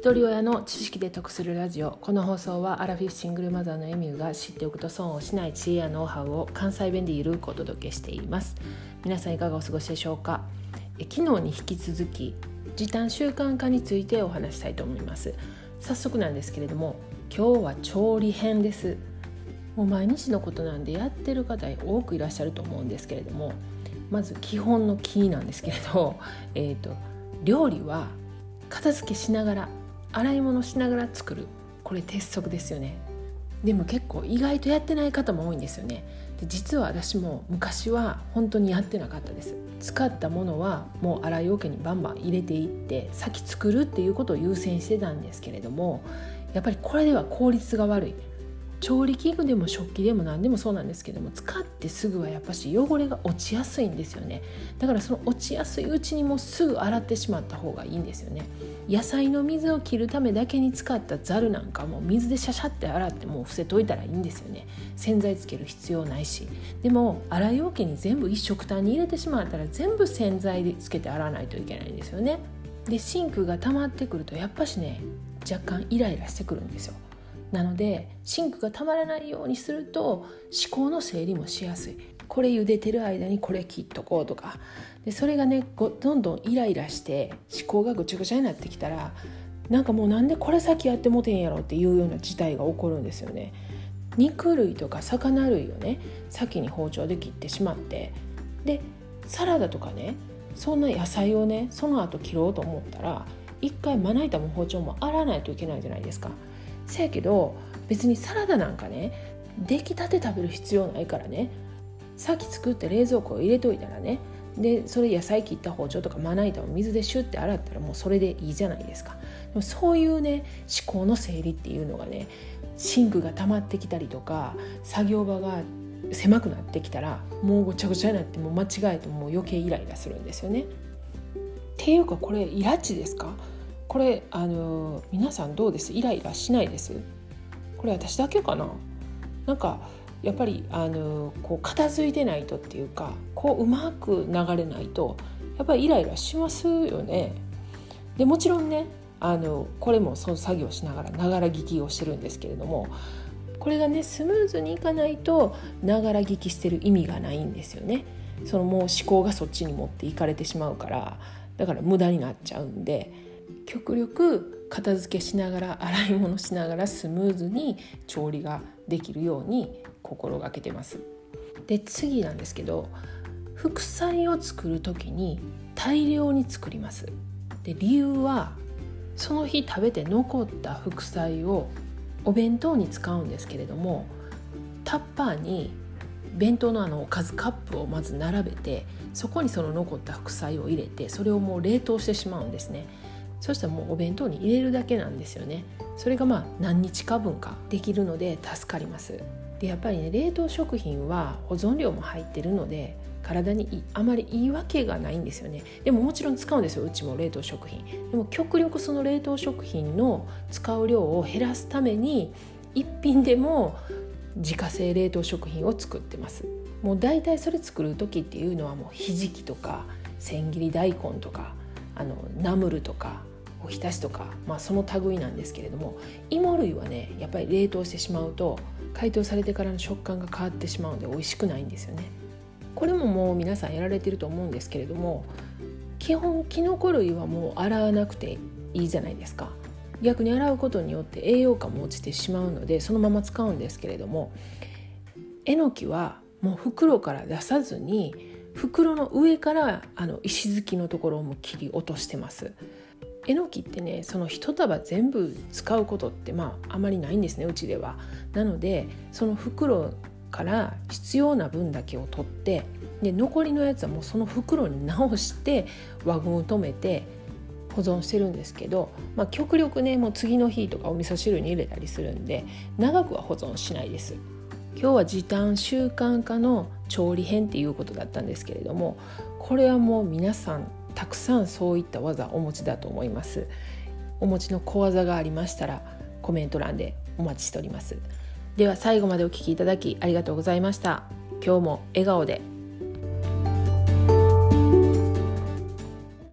一人親の知識で得するラジオ。この放送はアラフィフシングルマザーのエミューが知っておくと損をしない知恵やノウハウを関西弁でゆるくお届けしています。皆さんいかがお過ごしでしょうか？え昨日に引き続き時短習慣化についてお話したいと思います。早速なんですけれども今日は調理編です。もう毎日のことなんでやってる方多くいらっしゃると思うんですけれどもまず基本のキーなんですけれど、えーと、料理は片付けしながら洗い物しながら作るこれ鉄則ですよね。でも結構意外とやってない方も多いんですよね。で実は私も昔は本当にやってなかったです。使ったものはもう洗い桶にバンバン入れていって先作るっていうことを優先してたんですけれどもやっぱりこれでは効率が悪い。調理器具でも食器でも何でもそうなんですけども使ってすぐはやっぱし汚れが落ちやすいんですよね。だからその落ちやすいうちにもうすぐ洗ってしまった方がいいんですよね。野菜の水を切るためだけに使ったざるなんかも水でシャシャって洗ってもう伏せといたらいいんですよね。洗剤つける必要ないし。でも洗い桶に全部一食単に入れてしまったら全部洗剤でつけて洗わないといけないんですよね。でシンクが溜まってくるとやっぱしね若干イライラしてくるんですよ。なのでシンクがたまらないようにすると思考の整理もしやすいこれ茹でてる間にこれ切っとこうとかでそれがねどんどんイライラして思考がぐちゃぐちゃになってきたらなんかもうなんでこれ先やってもてんやろっていうような事態が起こるんですよね。肉類とか魚類をね先に包丁で切ってしまってでサラダとかねそんな野菜をねその後切ろうと思ったら一回まな板も包丁も洗わないといけないじゃないですか。せやけど別にサラダなんかね出来たて食べる必要ないからね。さっき作って冷蔵庫を入れといたらねでそれ野菜切った包丁とかまな板を水でシュッて洗ったらもうそれでいいじゃないですか。でもそういうね思考の整理っていうのがねシンクが溜まってきたりとか作業場が狭くなってきたらもうごちゃごちゃになってもう間違えてもう余計イライラするんですよね。っていうかこれイラチですか？これあの皆さんどうです？イライラしないです？これ私だけかな？なんかやっぱりあのこう片付いてないとっていうかこううまく流れないとやっぱりイライラしますよね。でもちろんねあのこれもその作業しながらながら聞きをしてるんですけれどもこれがねスムーズにいかないとながら聞きしてる意味がないんですよね。そのもう思考がそっちに持っていかれてしまうからだから無駄になっちゃうんで。極力片付けしながら洗い物しながらスムーズに調理ができるように心がけてます。で次なんですけど副菜を作る時に大量に作ります。で理由はその日食べて残った副菜をお弁当に使うんですけれどもタッパーに弁当のあのおかずカップをまず並べてそこにその残った副菜を入れてそれをもう冷凍してしまうんですね。そしたらもうお弁当に入れるだけなんですよね。それがまあ何日か分かできるので助かります。でやっぱりね冷凍食品は保存料も入ってるので体にあまりいいわけがないんですよね。でももちろん使うんですようちも冷凍食品。でも極力その冷凍食品の使う量を減らすために一品でも自家製冷凍食品を作ってます。もう大体それ作る時っていうのはもうひじきとか千切り大根とかあのナムルとかおひたしとか、まあ、その類なんですけれども芋類はねやっぱり冷凍してしまうと解凍されてからの食感が変わってしまうので美味しくないんですよね。これももう皆さんやられてると思うんですけれども基本きのこ類はもう洗わなくていいじゃないですか。逆に洗うことによって栄養価も落ちてしまうのでそのまま使うんですけれどもえのきはもう袋から出さずに袋の上からあの石突きのところも切り落としてます。えのきってねその一束全部使うことってまああまりないんですねうちでは。なのでその袋から必要な分だけを取ってで残りのやつはもうその袋に直して輪ゴムを止めて保存してるんですけど、まあ、極力ねもう次の日とかお味噌汁に入れたりするんで長くは保存しないです。今日は時短習慣化の調理編っていうことだったんですけれどもこれはもう皆さんたくさんそういった技お持ちだと思います。お持ちの小技がありましたらコメント欄でお待ちしております。では最後までお聴きいただきありがとうございました。今日も笑顔で